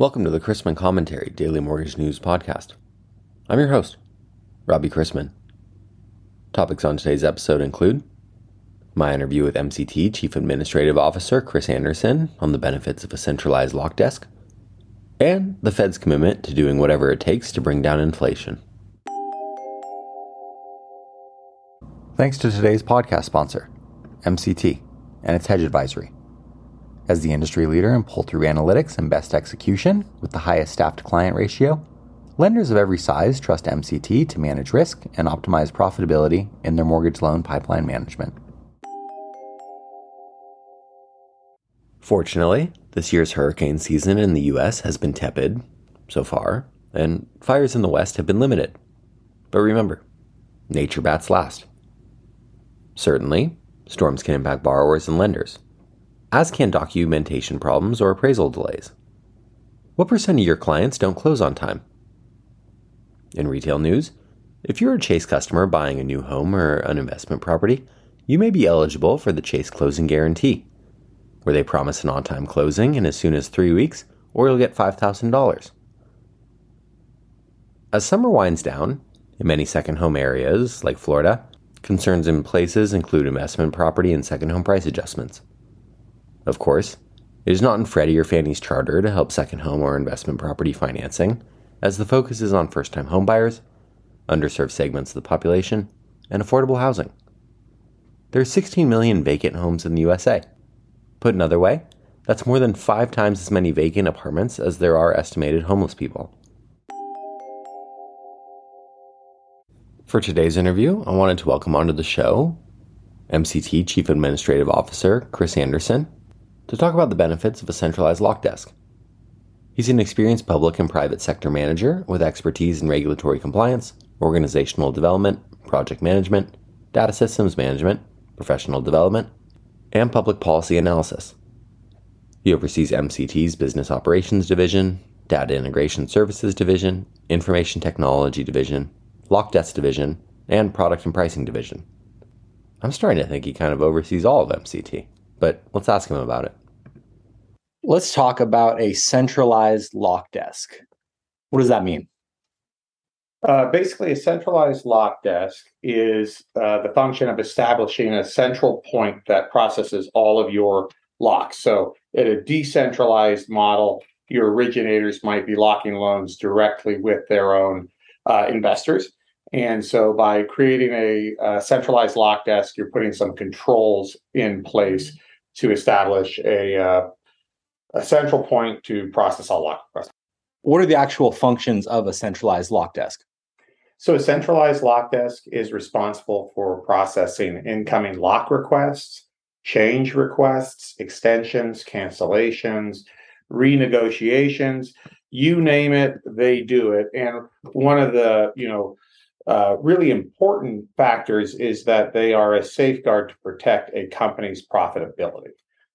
Welcome to the Chrisman Commentary Daily Mortgage News Podcast. I'm your host, Robbie Chrisman. Topics on today's episode include my interview with MCT Chief Administrative Officer Chris Anderson on the benefits of a centralized lock desk, and the Fed's commitment to doing whatever it takes to bring down inflation. Thanks to today's podcast sponsor, MCT, and its hedge advisory. As the industry leader in pull through analytics and best execution with the highest staff to client ratio, lenders of every size trust MCT to manage risk and optimize profitability in their mortgage loan pipeline management. Fortunately, this year's hurricane season in the US has been tepid so far, and fires in the West have been limited. But remember, nature bats last. Certainly, storms can impact borrowers and lenders as can documentation problems or appraisal delays. What percent of your clients don't close on time? In retail news, if you're a Chase customer buying a new home or an investment property, you may be eligible for the Chase Closing Guarantee, where they promise an on time closing in as soon as three weeks, or you'll get $5,000. As summer winds down, in many second home areas, like Florida, concerns in places include investment property and second home price adjustments. Of course, it is not in Freddie or Fannie's charter to help second home or investment property financing, as the focus is on first time homebuyers, underserved segments of the population, and affordable housing. There are 16 million vacant homes in the USA. Put another way, that's more than five times as many vacant apartments as there are estimated homeless people. For today's interview, I wanted to welcome onto the show MCT Chief Administrative Officer Chris Anderson to talk about the benefits of a centralized lock desk. He's an experienced public and private sector manager with expertise in regulatory compliance, organizational development, project management, data systems management, professional development, and public policy analysis. He oversees MCT's Business Operations Division, Data Integration Services Division, Information Technology Division, Lock Desk Division, and Product and Pricing Division. I'm starting to think he kind of oversees all of MCT, but let's ask him about it. Let's talk about a centralized lock desk. What does that mean? Uh, basically, a centralized lock desk is uh, the function of establishing a central point that processes all of your locks. So, in a decentralized model, your originators might be locking loans directly with their own uh, investors. And so, by creating a, a, centralized lock desk, you're putting some controls in place to establish a uh, a central point to process all lock requests. What are the actual functions of a centralized lock desk? So, a centralized lock desk is responsible for processing incoming lock requests, change requests, extensions, cancellations, renegotiations, you name it, they do it. And one of the, you know, uh, really important factors is that they are a safeguard to protect a company's profitability.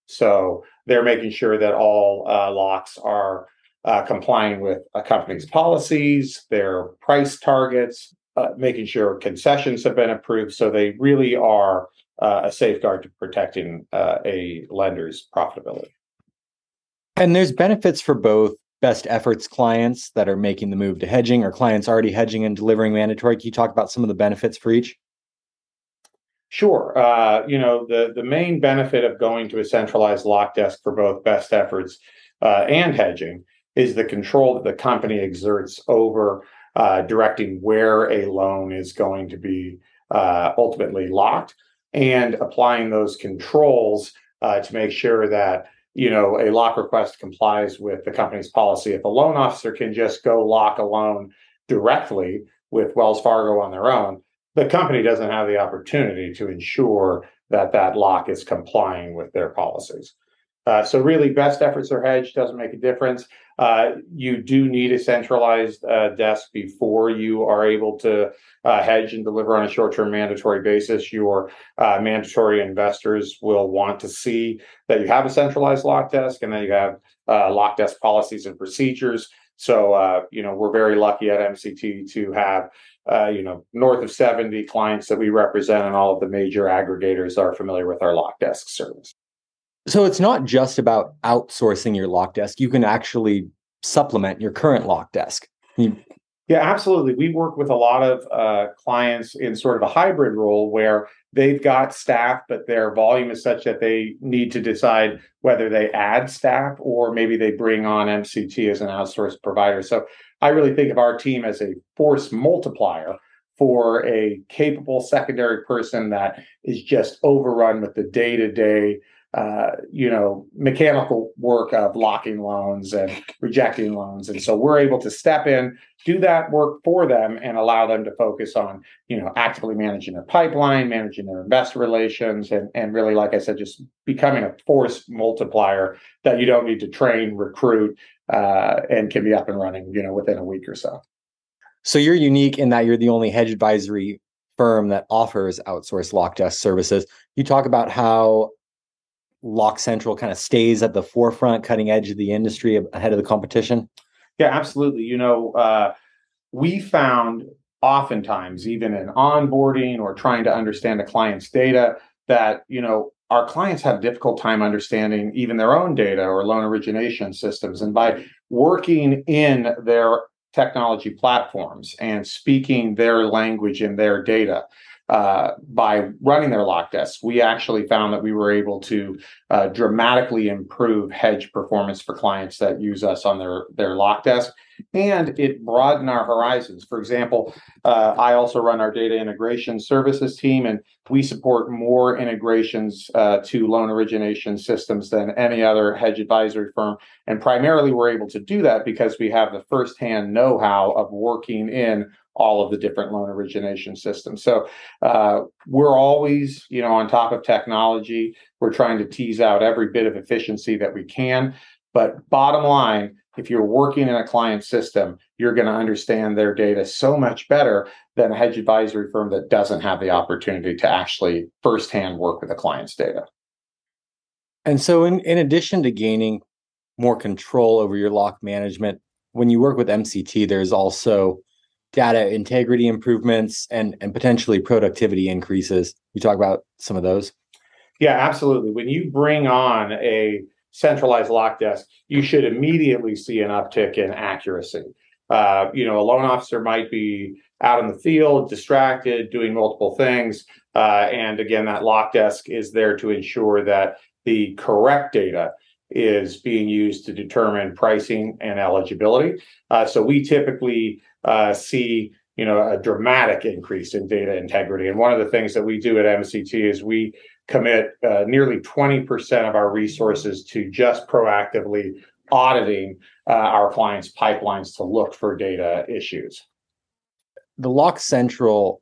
So they're making sure that all uh, locks are uh, complying with a company's policies, their price targets, uh, making sure concessions have been approved. So they really are uh, a safeguard to protecting uh, a lender's profitability. And there's benefits for both best efforts clients that are making the move to hedging or clients already hedging and delivering mandatory. Can you talk about some of the benefits for each? Sure. Uh, you know, the, the main benefit of going to a centralized lock desk for both best efforts uh, and hedging is the control that the company exerts over uh, directing where a loan is going to be uh, ultimately locked and applying those controls uh, to make sure that you know a lock request complies with the company's policy. If a loan officer can just go lock a loan directly with Wells Fargo on their own, the company doesn't have the opportunity to ensure that that lock is complying with their policies. Uh, so really, best efforts or hedge doesn't make a difference. Uh, you do need a centralized uh, desk before you are able to uh, hedge and deliver on a short-term mandatory basis. Your uh, mandatory investors will want to see that you have a centralized lock desk and that you have uh, lock desk policies and procedures. So, you know, we're very lucky at MCT to have uh, you know, north of 70 clients that we represent, and all of the major aggregators are familiar with our lock desk service. So it's not just about outsourcing your lock desk. You can actually supplement your current lock desk? You, yeah, absolutely. We work with a lot of uh, clients in sort of a hybrid role where they've got staff, but their volume is such that they need to decide whether they add staff or maybe they bring on MCT as an outsourced provider. So I really think of our team as a force multiplier for a capable secondary person that is just overrun with the day to day uh, you know, mechanical work of locking loans and rejecting loans. And so we're able to step in, do that work for them, and allow them to focus on, you know, actively managing their pipeline, managing their investor relations, and, and really, like I said, just becoming a force multiplier that you don't need to train, recruit, uh, and can be up and running, you know, within a week or so. So you're unique in that you're the only hedge advisory firm that offers outsourced lock desk services. You talk about how Lock Central kind of stays at the forefront, cutting edge of the industry ahead of the competition? Yeah, absolutely. You know, uh, we found oftentimes, even in onboarding or trying to understand a client's data, that you know our clients have difficult time understanding even their own data or loan origination systems, and by working in their technology platforms and speaking their language in their data uh, by running their lock desk, we actually found that we were able to uh, dramatically improve hedge performance for clients that use us on their their lock desk, and it broadened our horizons. For example, uh, I also run our data integration services team, and we support more integrations uh, to loan origination systems than any other hedge advisory firm. And primarily, we're able to do that because we have the firsthand know-how of working in all of the different loan origination systems. So uh, we're always, you know, on top of technology. We're trying to tease out every bit of efficiency that we can. But bottom line, if you're working in a client system, you're going to understand their data so much better than a hedge advisory firm that doesn't have the opportunity to actually firsthand work with a client's data. And so, in, in addition to gaining more control over your lock management, when you work with MCT, there's also data integrity improvements and and potentially productivity increases. You talk about some of those. Yeah, absolutely. When you bring on a centralized lock desk, you should immediately see an uptick in accuracy. Uh, you know, a loan officer might be out in the field, distracted, doing multiple things, uh, and again, that lock desk is there to ensure that the correct data is being used to determine pricing and eligibility. Uh, so we typically uh, see you know a dramatic increase in data integrity. And one of the things that we do at MCT is we commit uh, nearly 20% of our resources to just proactively auditing uh, our clients' pipelines to look for data issues. The Lock Central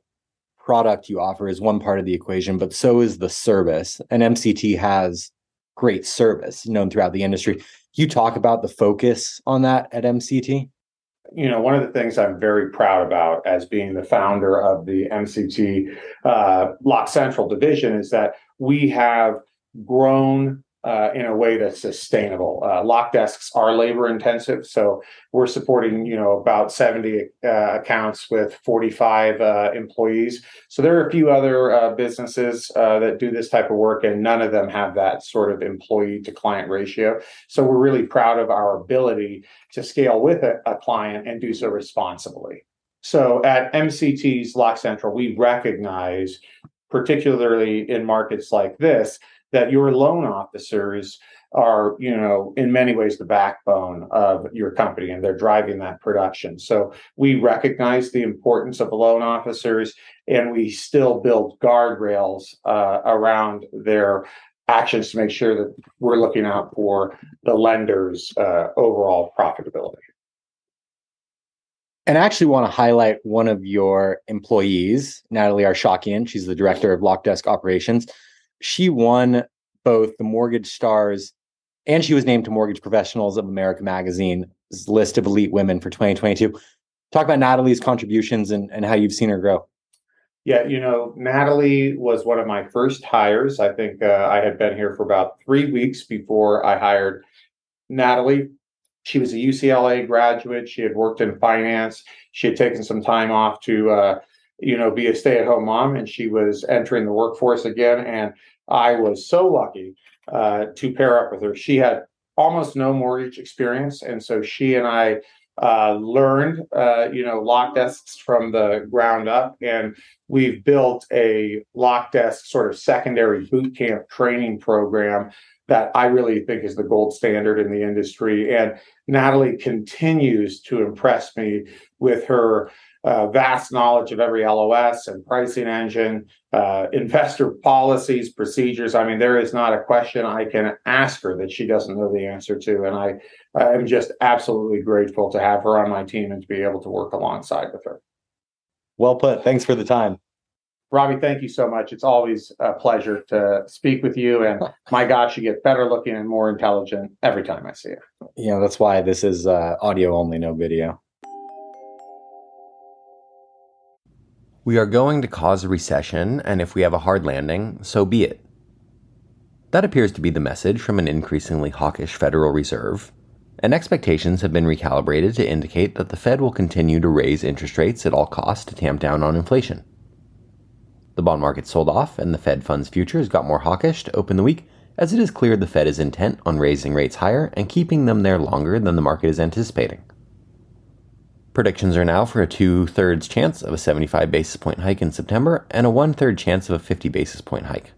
product you offer is one part of the equation, but so is the service. And MCT has great service known throughout the industry. You talk about the focus on that at MCT? You know, one of the things I'm very proud about as being the founder of the MCT uh, Lock Central division is that we have grown uh, in a way that's sustainable. Uh, lock desks are labor intensive, so we're supporting you know about 70 uh, accounts with 45 uh, employees. So there are a few other uh, businesses uh, that do this type of work, and none of them have that sort of employee to client ratio. So we're really proud of our ability to scale with a, a client and do so responsibly. So at MCT's Lock Central, we recognize, particularly in markets like this, that your loan officers are you know in many ways the backbone of your company and they're driving that production. So we recognize the importance of loan officers and we still build guardrails uh, around their actions to make sure that we're looking out for the lender's uh, overall profitability. And I actually want to highlight one of your employees, Natalie Arshakian. She's the director of Lock Desk Operations she won both the Mortgage Stars and she was named to Mortgage Professionals of America magazine's list of elite women for 2022. Talk about Natalie's contributions and, and how you've seen her grow. Yeah, you know, Natalie was one of my first hires. I think uh, I had been here for about three weeks before I hired Natalie. She was a UCLA graduate. She had worked in finance. She had taken some time off to, uh, you know, be a stay at home mom, and she was entering the workforce again. And I was so lucky uh, to pair up with her. She had almost no mortgage experience, and so she and I uh, learned, uh, you know, lock desks from the ground up, and we've built a lock desk sort of secondary boot camp training program that I really think is the gold standard in the industry. And Natalie continues to impress me with her uh, vast knowledge of every LOS and pricing engine, uh, investor policies, procedures. I mean, there is not a question I can ask her that she doesn't know the answer to. And I, I'm just absolutely grateful to have her on my team and to be able to work alongside with her. Well put. Thanks for the time. Robbie, thank you so much. It's always a pleasure to speak with you. And my gosh, you get better looking and more intelligent every time I see you. Yeah, that's why this is uh, audio only, no video. We are going to cause a recession, and if we have a hard landing, so be it. That appears to be the message from an increasingly hawkish Federal Reserve, and expectations have been recalibrated to indicate that the Fed will continue to raise interest rates at all costs to tamp down on inflation. The bond market sold off, and the Fed funds futures got more hawkish to open the week, as it is clear the Fed is intent on raising rates higher and keeping them there longer than the market is anticipating. Predictions are now for a two thirds chance of a 75 basis point hike in September and a one third chance of a 50 basis point hike.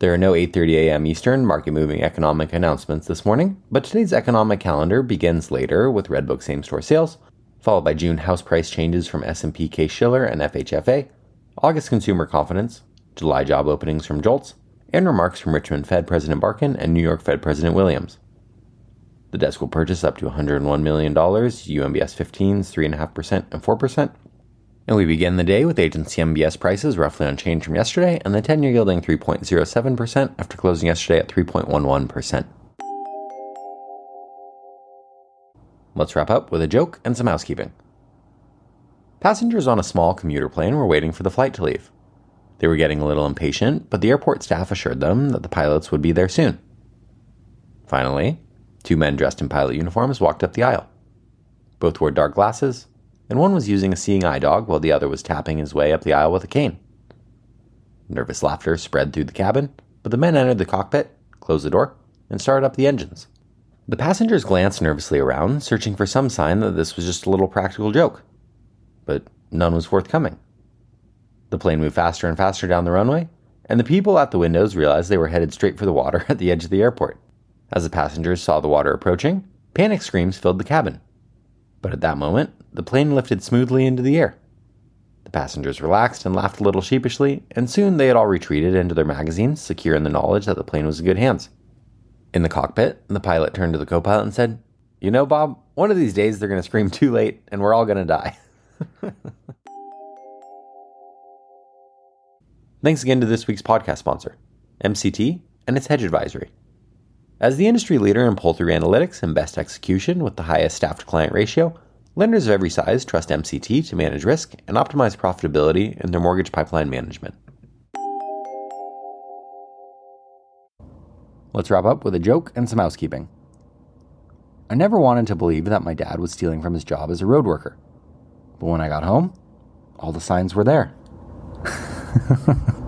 There are no 8:30 a.m. Eastern market moving economic announcements this morning, but today's economic calendar begins later with Redbook same-store sales, followed by June house price changes from S&P Case-Shiller and FHFA, August consumer confidence, July job openings from JOLTS, and remarks from Richmond Fed President Barkin and New York Fed President Williams. The desk will purchase up to $101 million, UMBS 15s 3.5% and 4%. And we begin the day with agency MBS prices roughly unchanged from yesterday, and the 10 year yielding 3.07% after closing yesterday at 3.11%. Let's wrap up with a joke and some housekeeping. Passengers on a small commuter plane were waiting for the flight to leave. They were getting a little impatient, but the airport staff assured them that the pilots would be there soon. Finally, Two men dressed in pilot uniforms walked up the aisle. Both wore dark glasses, and one was using a seeing eye dog while the other was tapping his way up the aisle with a cane. Nervous laughter spread through the cabin, but the men entered the cockpit, closed the door, and started up the engines. The passengers glanced nervously around, searching for some sign that this was just a little practical joke. But none was forthcoming. The plane moved faster and faster down the runway, and the people at the windows realized they were headed straight for the water at the edge of the airport. As the passengers saw the water approaching, panic screams filled the cabin. But at that moment, the plane lifted smoothly into the air. The passengers relaxed and laughed a little sheepishly, and soon they had all retreated into their magazines, secure in the knowledge that the plane was in good hands. In the cockpit, the pilot turned to the co pilot and said, You know, Bob, one of these days they're going to scream too late and we're all going to die. Thanks again to this week's podcast sponsor, MCT and its hedge advisory. As the industry leader in pull through analytics and best execution with the highest staff to client ratio, lenders of every size trust MCT to manage risk and optimize profitability in their mortgage pipeline management. Let's wrap up with a joke and some housekeeping. I never wanted to believe that my dad was stealing from his job as a road worker. But when I got home, all the signs were there.